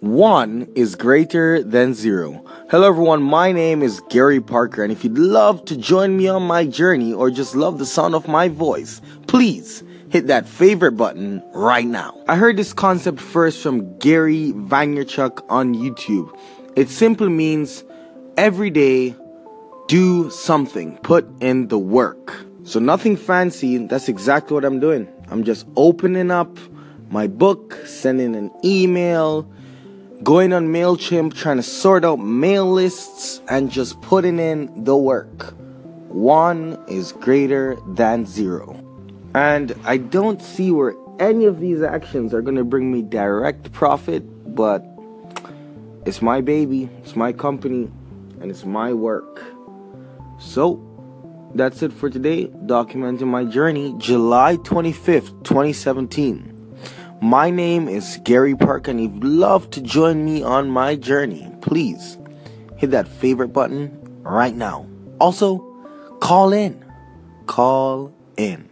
One is greater than zero. Hello everyone, my name is Gary Parker and if you'd love to join me on my journey or just love the sound of my voice, please hit that favorite button right now. I heard this concept first from Gary Vaynerchuk on YouTube. It simply means every day do something, put in the work. So nothing fancy, that's exactly what I'm doing. I'm just opening up my book, sending an email, going on MailChimp, trying to sort out mail lists, and just putting in the work. One is greater than zero. And I don't see where any of these actions are going to bring me direct profit, but it's my baby, it's my company, and it's my work. So, that's it for today. Documenting my journey, July 25th, 2017. My name is Gary Park, and if you'd love to join me on my journey, please hit that favorite button right now. Also, call in. Call in.